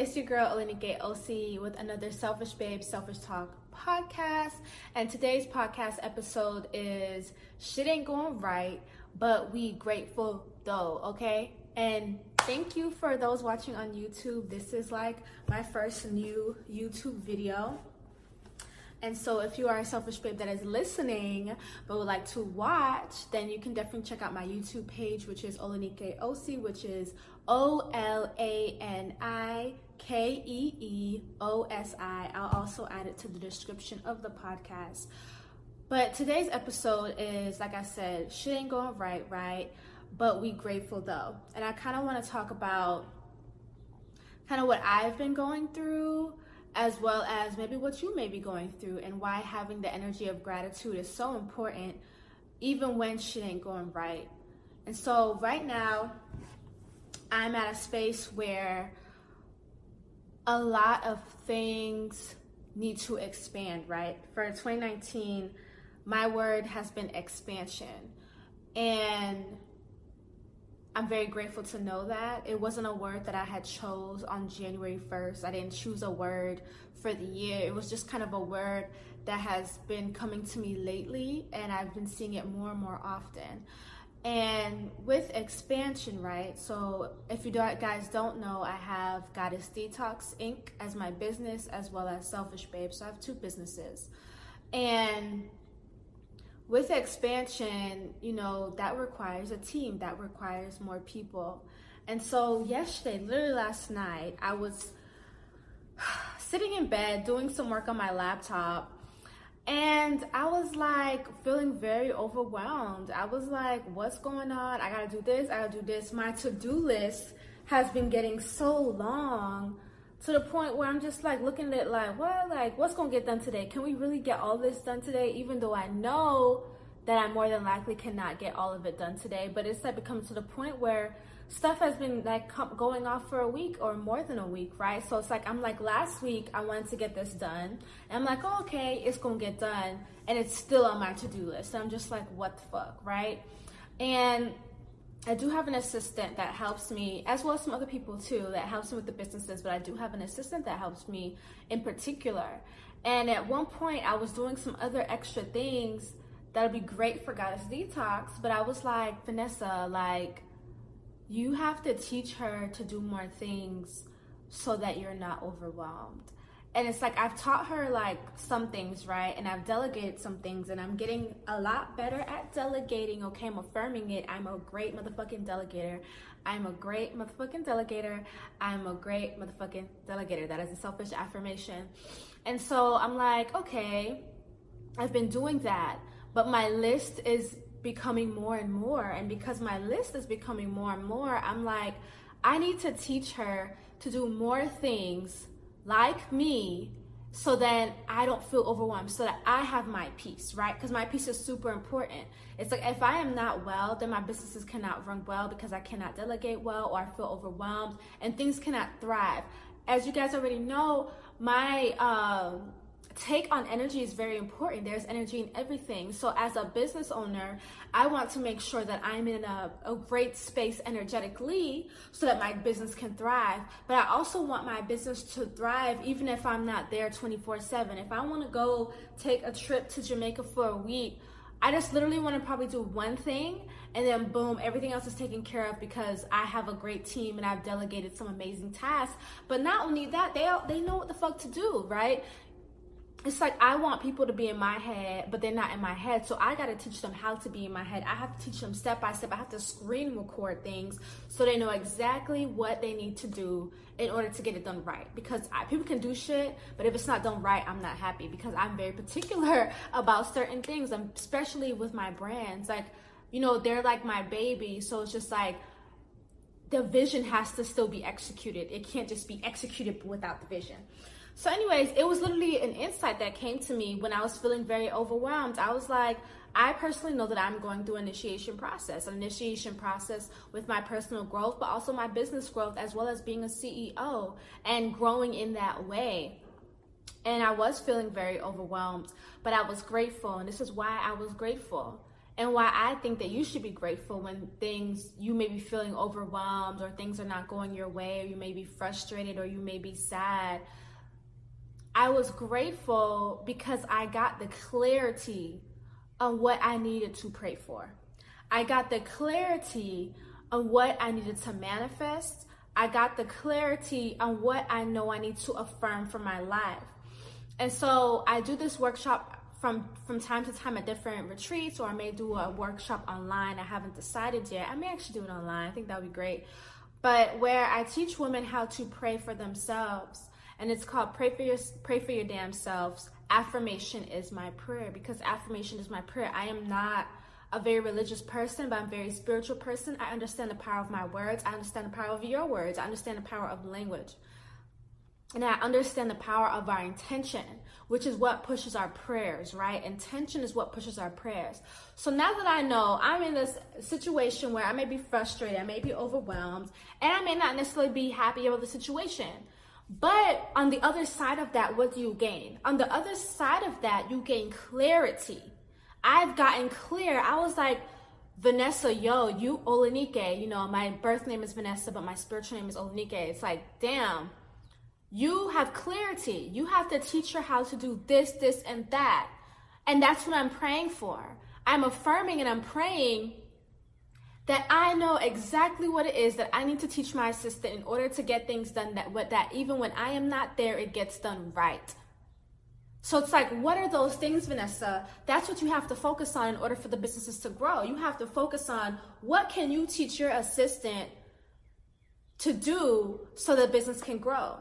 it's your girl Olanike Osi with another Selfish Babe Selfish Talk podcast. And today's podcast episode is shit ain't going right, but we grateful though, okay? And thank you for those watching on YouTube. This is like my first new YouTube video. And so if you are a selfish babe that is listening but would like to watch, then you can definitely check out my YouTube page, which is Olanike Osi, which is O L A N I K E E O S I. I'll also add it to the description of the podcast. But today's episode is, like I said, shit ain't going right, right? But we grateful though. And I kind of want to talk about kind of what I've been going through as well as maybe what you may be going through and why having the energy of gratitude is so important even when shit ain't going right. And so right now, I'm at a space where a lot of things need to expand, right? For 2019, my word has been expansion. And I'm very grateful to know that. It wasn't a word that I had chose on January 1st. I didn't choose a word for the year. It was just kind of a word that has been coming to me lately and I've been seeing it more and more often. And with expansion, right? So, if you guys don't know, I have Goddess Detox Inc. as my business as well as Selfish Babe. So, I have two businesses. And with expansion, you know, that requires a team, that requires more people. And so, yesterday, literally last night, I was sitting in bed doing some work on my laptop and I was like feeling very overwhelmed. I was like, what's going on? I gotta do this, I gotta do this. My to do list has been getting so long to the point where I'm just like looking at it like, what, like, what's gonna get done today? Can we really get all this done today? Even though I know that I more than likely cannot get all of it done today, but it's like become to the point where stuff has been like going off for a week or more than a week, right? So it's like I'm like last week I wanted to get this done, and I'm like, oh, okay, it's gonna get done, and it's still on my to-do list. I'm just like, what the fuck, right? And I do have an assistant that helps me, as well as some other people too, that helps me with the businesses. But I do have an assistant that helps me in particular. And at one point, I was doing some other extra things that would be great for Goddess Detox, but I was like, Vanessa, like, you have to teach her to do more things so that you're not overwhelmed. And it's like I've taught her like some things, right? And I've delegated some things, and I'm getting a lot better at delegating. Okay, I'm affirming it. I'm a great motherfucking delegator. I'm a great motherfucking delegator. I'm a great motherfucking delegator. That is a selfish affirmation. And so I'm like, okay, I've been doing that, but my list is becoming more and more. And because my list is becoming more and more, I'm like, I need to teach her to do more things like me so then I don't feel overwhelmed, so that I have my peace, right? Because my peace is super important. It's like if I am not well, then my businesses cannot run well because I cannot delegate well or I feel overwhelmed and things cannot thrive. As you guys already know, my um, take on energy is very important. There's energy in everything. So, as a business owner, I want to make sure that I'm in a, a, great space energetically so that my business can thrive. But I also want my business to thrive even if I'm not there 24 7. If I want to go take a trip to Jamaica for a week, I just literally want to probably do one thing and then boom, everything else is taken care of because I have a great team and I've delegated some amazing tasks. But not only that, they they know what the fuck to do, right? It's like I want people to be in my head, but they're not in my head. So I got to teach them how to be in my head. I have to teach them step by step. I have to screen record things so they know exactly what they need to do in order to get it done right. Because I, people can do shit, but if it's not done right, I'm not happy because I'm very particular about certain things, especially with my brands. Like, you know, they're like my baby. So it's just like, the vision has to still be executed. It can't just be executed without the vision. So, anyways, it was literally an insight that came to me when I was feeling very overwhelmed. I was like, I personally know that I'm going through an initiation process, an initiation process with my personal growth, but also my business growth, as well as being a CEO and growing in that way. And I was feeling very overwhelmed, but I was grateful. And this is why I was grateful. And why I think that you should be grateful when things you may be feeling overwhelmed or things are not going your way, or you may be frustrated or you may be sad I was grateful because I got the clarity on what I needed to pray for. I got the clarity on what I needed to manifest. I got the clarity on what I know I need to affirm for my life. And so I do this workshop from from time to time at different retreats or I may do a workshop online. I haven't decided yet. I may actually do it online. I think that would be great. But where I teach women how to pray for themselves and it's called pray for your pray for your damn selves. Affirmation is my prayer. Because affirmation is my prayer. I am not a very religious person but i'm a very spiritual person. I understand the power of my words. I understand the power of your words. I understand the power of language. And I understand the power of our intention, which is what pushes our prayers, right? Intention is what pushes our prayers. So now that I know I'm in this situation where I may be frustrated, I may be overwhelmed, and I may not necessarily be happy about the situation. But on the other side of that, what do you gain? On the other side of that, you gain clarity. I've gotten clear. I was like, Vanessa, yo, you Olanike, you know, my birth name is Vanessa, but my spiritual name is Olanike. It's like, damn, you have clarity. You have to teach her how to do this, this, and that. And that's what I'm praying for. I'm affirming and I'm praying that I know exactly what it is that I need to teach my assistant in order to get things done that what that even when I am not there it gets done right. So it's like what are those things Vanessa? That's what you have to focus on in order for the businesses to grow. You have to focus on what can you teach your assistant to do so the business can grow.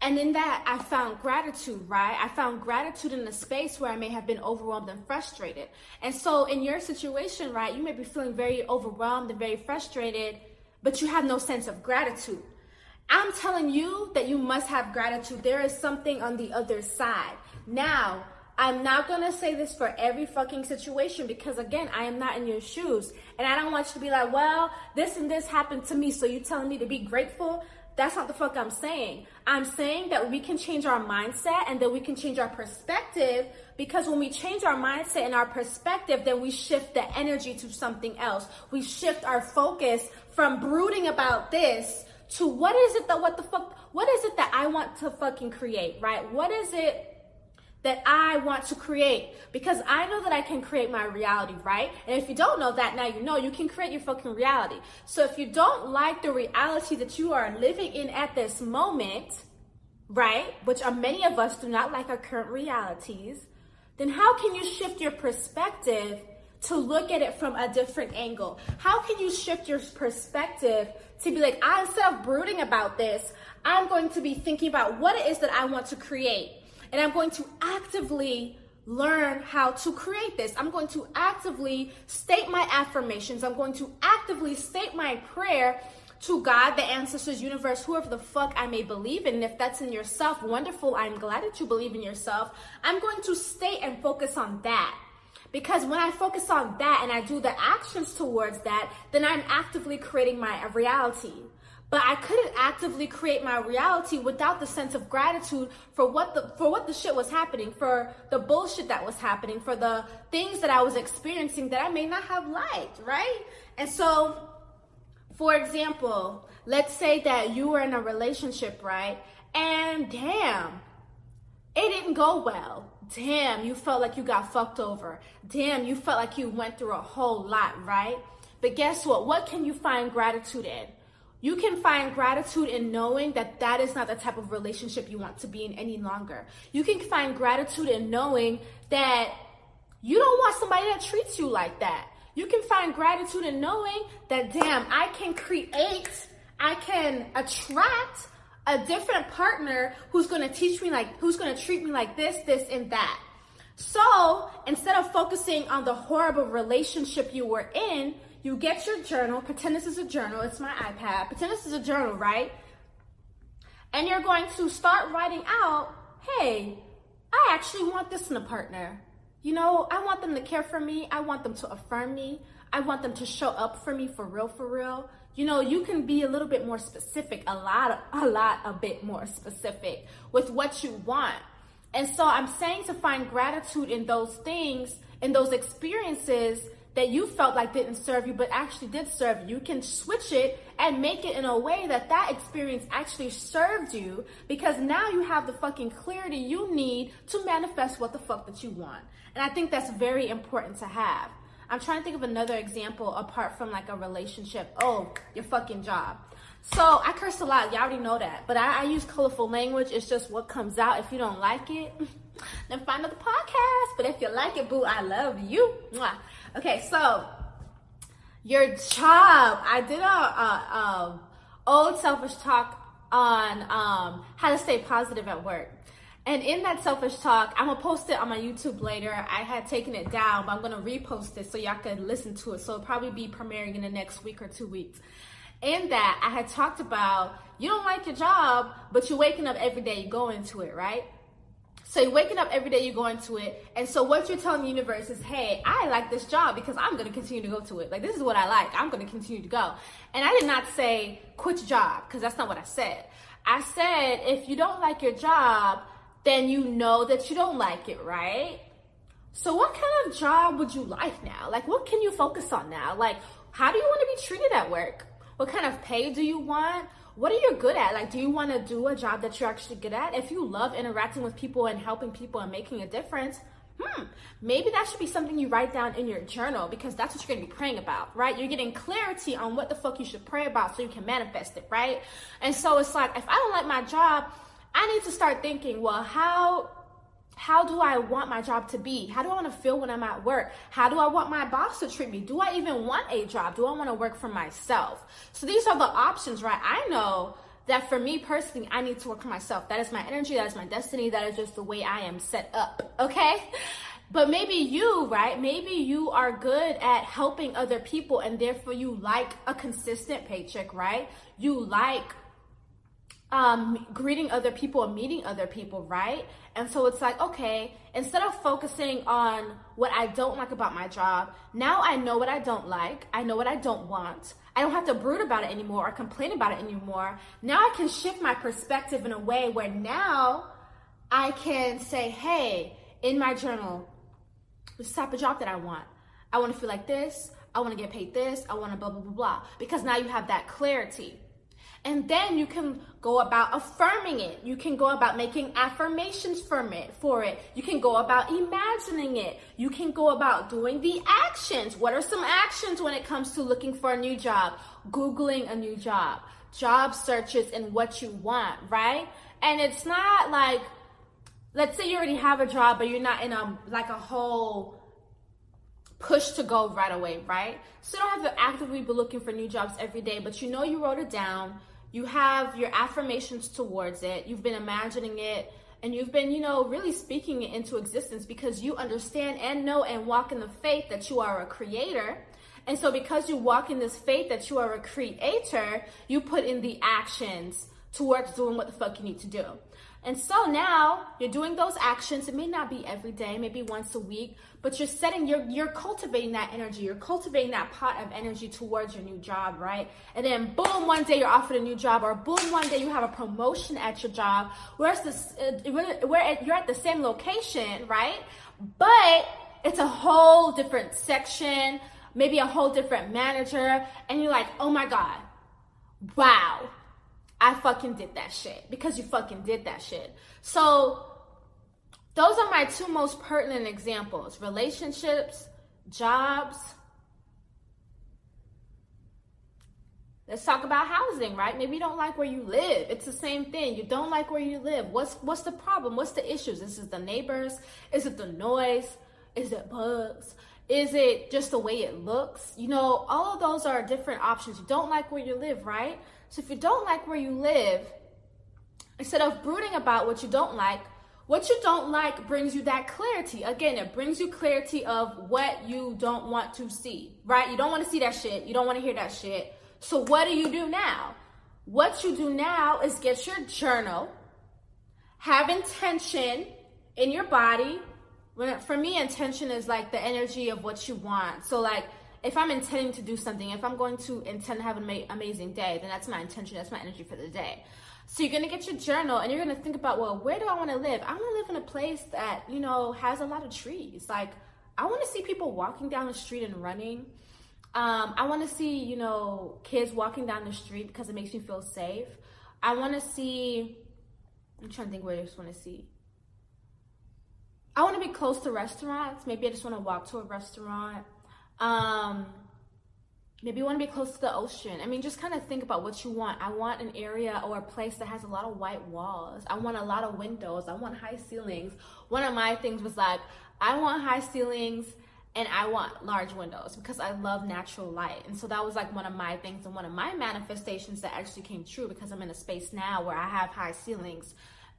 And in that, I found gratitude, right? I found gratitude in a space where I may have been overwhelmed and frustrated. And so, in your situation, right, you may be feeling very overwhelmed and very frustrated, but you have no sense of gratitude. I'm telling you that you must have gratitude. There is something on the other side. Now, I'm not gonna say this for every fucking situation because again, I am not in your shoes. And I don't want you to be like, well, this and this happened to me, so you're telling me to be grateful? That's not the fuck I'm saying. I'm saying that we can change our mindset and that we can change our perspective because when we change our mindset and our perspective, then we shift the energy to something else. We shift our focus from brooding about this to what is it that what the fuck what is it that I want to fucking create, right? What is it that I want to create because I know that I can create my reality, right? And if you don't know that, now you know you can create your fucking reality. So if you don't like the reality that you are living in at this moment, right, which are many of us do not like our current realities, then how can you shift your perspective to look at it from a different angle? How can you shift your perspective to be like, I instead of brooding about this, I'm going to be thinking about what it is that I want to create. And I'm going to actively learn how to create this. I'm going to actively state my affirmations. I'm going to actively state my prayer to God, the ancestors, universe, whoever the fuck I may believe in. And if that's in yourself, wonderful. I'm glad that you believe in yourself. I'm going to state and focus on that. Because when I focus on that and I do the actions towards that, then I'm actively creating my reality. But I couldn't actively create my reality without the sense of gratitude for what the for what the shit was happening, for the bullshit that was happening, for the things that I was experiencing that I may not have liked, right? And so, for example, let's say that you were in a relationship, right? And damn, it didn't go well. Damn, you felt like you got fucked over. Damn, you felt like you went through a whole lot, right? But guess what? What can you find gratitude in? You can find gratitude in knowing that that is not the type of relationship you want to be in any longer. You can find gratitude in knowing that you don't want somebody that treats you like that. You can find gratitude in knowing that, damn, I can create, I can attract a different partner who's to teach me like, who's to treat me like this, this, and that. So instead of focusing on the horrible relationship you were in, you get your journal. Pretend this is a journal. It's my iPad. Pretend this is a journal, right? And you're going to start writing out, hey, I actually want this in a partner. You know, I want them to care for me. I want them to affirm me. I want them to show up for me for real, for real. You know, you can be a little bit more specific, a lot, a lot, a bit more specific with what you want. And so I'm saying to find gratitude in those things, in those experiences that you felt like didn't serve you, but actually did serve you. You can switch it and make it in a way that that experience actually served you because now you have the fucking clarity you need to manifest what the fuck that you want. And I think that's very important to have. I'm trying to think of another example apart from like a relationship. Oh, your fucking job. So I curse a lot. Y'all already know that. But I, I use colorful language. It's just what comes out. If you don't like it, then find another podcast. But if you like it, boo, I love you. Mwah. Okay, so your job. I did a, a, a old selfish talk on um, how to stay positive at work. And in that selfish talk, I'm gonna post it on my YouTube later. I had taken it down, but I'm gonna repost it so y'all can listen to it. So it'll probably be premiering in the next week or two weeks. In that, I had talked about you don't like your job, but you're waking up every day, you go into it, right? So you're waking up every day, you're going to it. And so what you're telling the universe is, hey, I like this job because I'm going to continue to go to it. Like, this is what I like. I'm going to continue to go. And I did not say quit your job because that's not what I said. I said, if you don't like your job, then you know that you don't like it, right? So what kind of job would you like now? Like, what can you focus on now? Like, how do you want to be treated at work? What kind of pay do you want? What are you good at? Like, do you want to do a job that you're actually good at? If you love interacting with people and helping people and making a difference, hmm, maybe that should be something you write down in your journal because that's what you're going to be praying about, right? You're getting clarity on what the fuck you should pray about so you can manifest it, right? And so it's like, if I don't like my job, I need to start thinking, well, how how do I want my job to be? How do I want to feel when I'm at work? How do I want my boss to treat me? Do I even want a job? Do I want to work for myself? So these are the options, right? I know that for me personally, I need to work for myself. That is my energy, that is my destiny, that is just the way I am set up, okay? But maybe you, right? Maybe you are good at helping other people and therefore you like a consistent paycheck, right? You like um, greeting other people and meeting other people, right? And so it's like, okay, instead of focusing on what I don't like about my job, now I know what I don't like. I know what I don't want. I don't have to brood about it anymore or complain about it anymore. Now I can shift my perspective in a way where now I can say, hey, in my journal, this type of job that I want. I want to feel like this. I want to get paid this. I want to blah, blah, blah, blah. Because now you have that clarity. And then you can go about affirming it. You can go about making affirmations from it, for it. You can go about imagining it. You can go about doing the actions. What are some actions when it comes to looking for a new job? Googling a new job, job searches and what you want, right? And it's not like, let's say you already have a job, but you're not in a, like a whole, push to go right away, right? So you don't have to actively be looking for new jobs every day, but you know you wrote it down. You have your affirmations towards it. You've been imagining it and you've been, you know, really speaking it into existence because you understand and know and walk in the faith that you are a creator. And so because you walk in this faith that you are a creator, you put in the actions towards doing what the fuck you need to do. And so now you're doing those actions. It may not be every day, maybe once a week, but you're setting, you're, you're cultivating that energy. You're cultivating that pot of energy towards your new job, right? And then boom, one day you're offered a new job or boom, one day you have a promotion at your job. Whereas this, uh, where you're at the same location, right? But it's a whole different section, maybe a whole different manager. And you're like, oh my God, wow I fucking did that shit because you fucking did that shit. So those are my two most pertinent examples relationships, jobs. Let's talk about housing, right? Maybe you don't like where you live. It's the same thing. You don't like where you live. What's what's the problem? What's the issues? Is it the neighbors? Is it the noise? Is it bugs? Is it just the way it looks? You know, all of those are different options. You don't like where you live, right? So if you don't like where you live, instead of brooding about what you don't like, what you don't like brings you that clarity. Again, it brings you clarity of what you don't want to see, right? You don't want to see that shit. You don't want to hear that shit. So what do you do now? What you do now is get your journal, have intention in your body. For me, intention is like the energy of what you want. So like if I'm intending to do something, if I'm going to intend to have an amazing day, then that's my intention, that's my energy for the day. So you're gonna get your journal and you're gonna think about, well, where do I wanna live? I wanna live in a place that, you know, has a lot of trees. Like, I wanna see people walking down the street and running. Um, I wanna see, you know, kids walking down the street because it makes me feel safe. I wanna see, I'm trying to think where I just wanna see. I wanna be close to restaurants. Maybe I just wanna walk to a restaurant. Um, maybe you want to be close to the ocean. I mean, just kind of think about what you want. I want an area or a place that has a lot of white walls. I want a lot of windows. I want high ceilings. One of my things was like, I want high ceilings and I want large windows because I love natural light. And so that was like one of my things and one of my manifestations that actually came true because I'm in a space now where I have high ceilings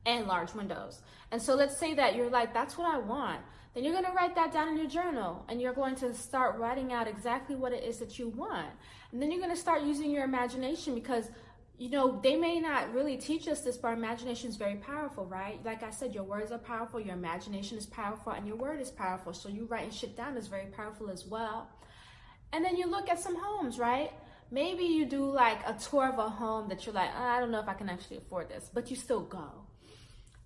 and large windows. And so let's say that you're like, that's what I want then you're going to write that down in your journal and you're going to start writing out exactly what it is that you want. And then you're going to start using your imagination because you know, they may not really teach us this, but our imagination is very powerful, right? Like I said, your words are powerful, your imagination is powerful, and your word is powerful. So you writing shit down is very powerful as well. And then you look at some homes, right? Maybe you do like a tour of a home that you're like, oh, I don't know if I can actually afford this, but you still go.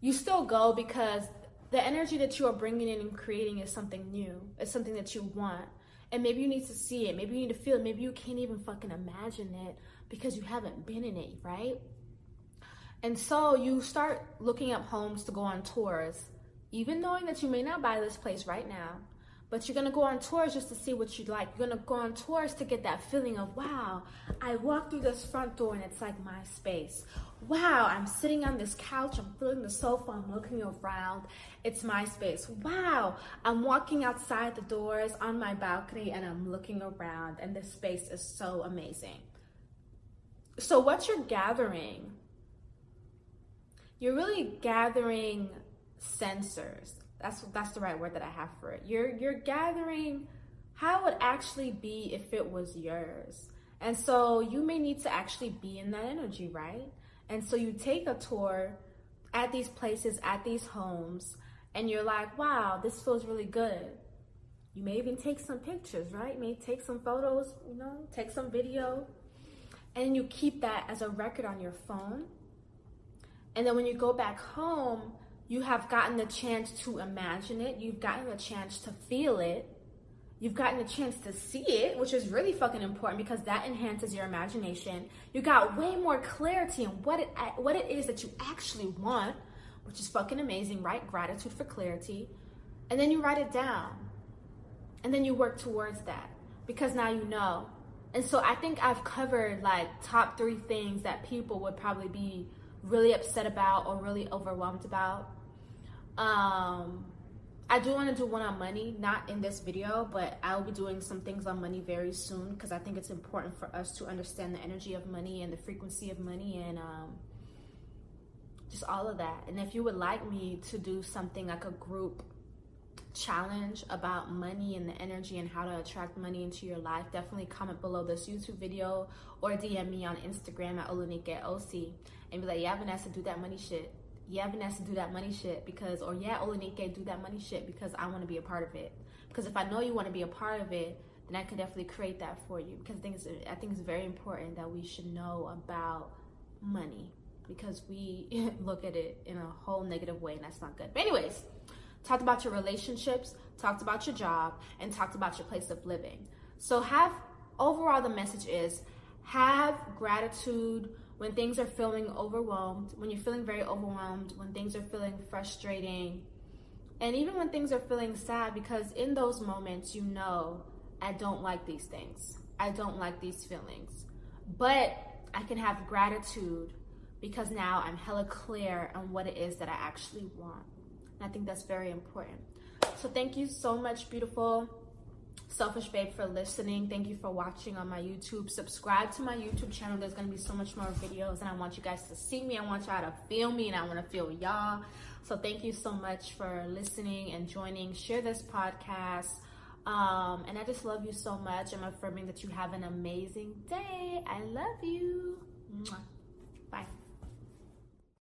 You still go because the energy that you are bringing in and creating is something new. It's something that you want. And maybe you need to see it. Maybe you need to feel it. Maybe you can't even fucking imagine it because you haven't been in it, right? And so you start looking up homes to go on tours, even knowing that you may not buy this place right now, but you're gonna go on tours just to see what you'd like. You're gonna go on tours to get that feeling of, wow, I walk through this front door and it's like my space wow, I'm sitting on this couch, I'm feeling the sofa, I'm looking around, it's my space. Wow, I'm walking outside the doors on my balcony and I'm looking around, and this space is so amazing. So, what you're gathering, you're really gathering sensors. That's that's the right word that I have for it. You're you're gathering how it would actually be if it was yours. And so you may need to actually be in that energy, right? And so you take a tour at these places, at these homes, and you're like, wow, this feels really good. You may even take some pictures, right? May take some photos, you know, take some video, and you keep that as a record on your phone. And then when you go back home, you have gotten the chance to imagine it, you've gotten the chance to feel it, You've gotten a chance to see it, which is really fucking important because that enhances your imagination. You got way more clarity in what it what it is that you actually want, which is fucking amazing, right? Gratitude for clarity. And then you write it down. And then you work towards that because now you know. And so I think I've covered like top 3 things that people would probably be really upset about or really overwhelmed about. Um I do want to do one on money, not in this video, but I will be doing some things on money very soon because I think it's important for us to understand the energy of money and the frequency of money and um, just all of that. And if you would like me to do something like a group challenge about money and the energy and how to attract money into your life, definitely comment below this YouTube video or DM me on Instagram at OlanikeeOsi and be like, yeah, Vanessa, do that money shit yeah, Vanessa, do that money shit because, or yeah, Olanike, do that money shit because I want to be a part of it. Because if I know you want to be a part of it, then I can definitely create that for you. Because I think it's, I think it's very important that we should know about money because we look at it in a whole negative way, and that's not good. But anyways, talked about your relationships, talked about your job, and talked about your place of living. So have overall the message is have gratitude when things are feeling overwhelmed, when you're feeling very overwhelmed, when things are feeling frustrating, and even when things are feeling sad, because in those moments, you know, I don't like these things. I don't like these feelings. But I can have gratitude because now I'm hella clear on what it is that I actually want. And I think that's very important. So thank you so much, beautiful. Selfish Babe for listening. Thank you for watching on my YouTube. Subscribe to my YouTube channel. There's going to be so much more videos and I want you guys to see me. I want y'all to feel me and I want to feel y'all. So thank you so much for listening and joining. Share this podcast. Um, and I just love you so much. I'm affirming that you have an amazing day. I love you. Bye.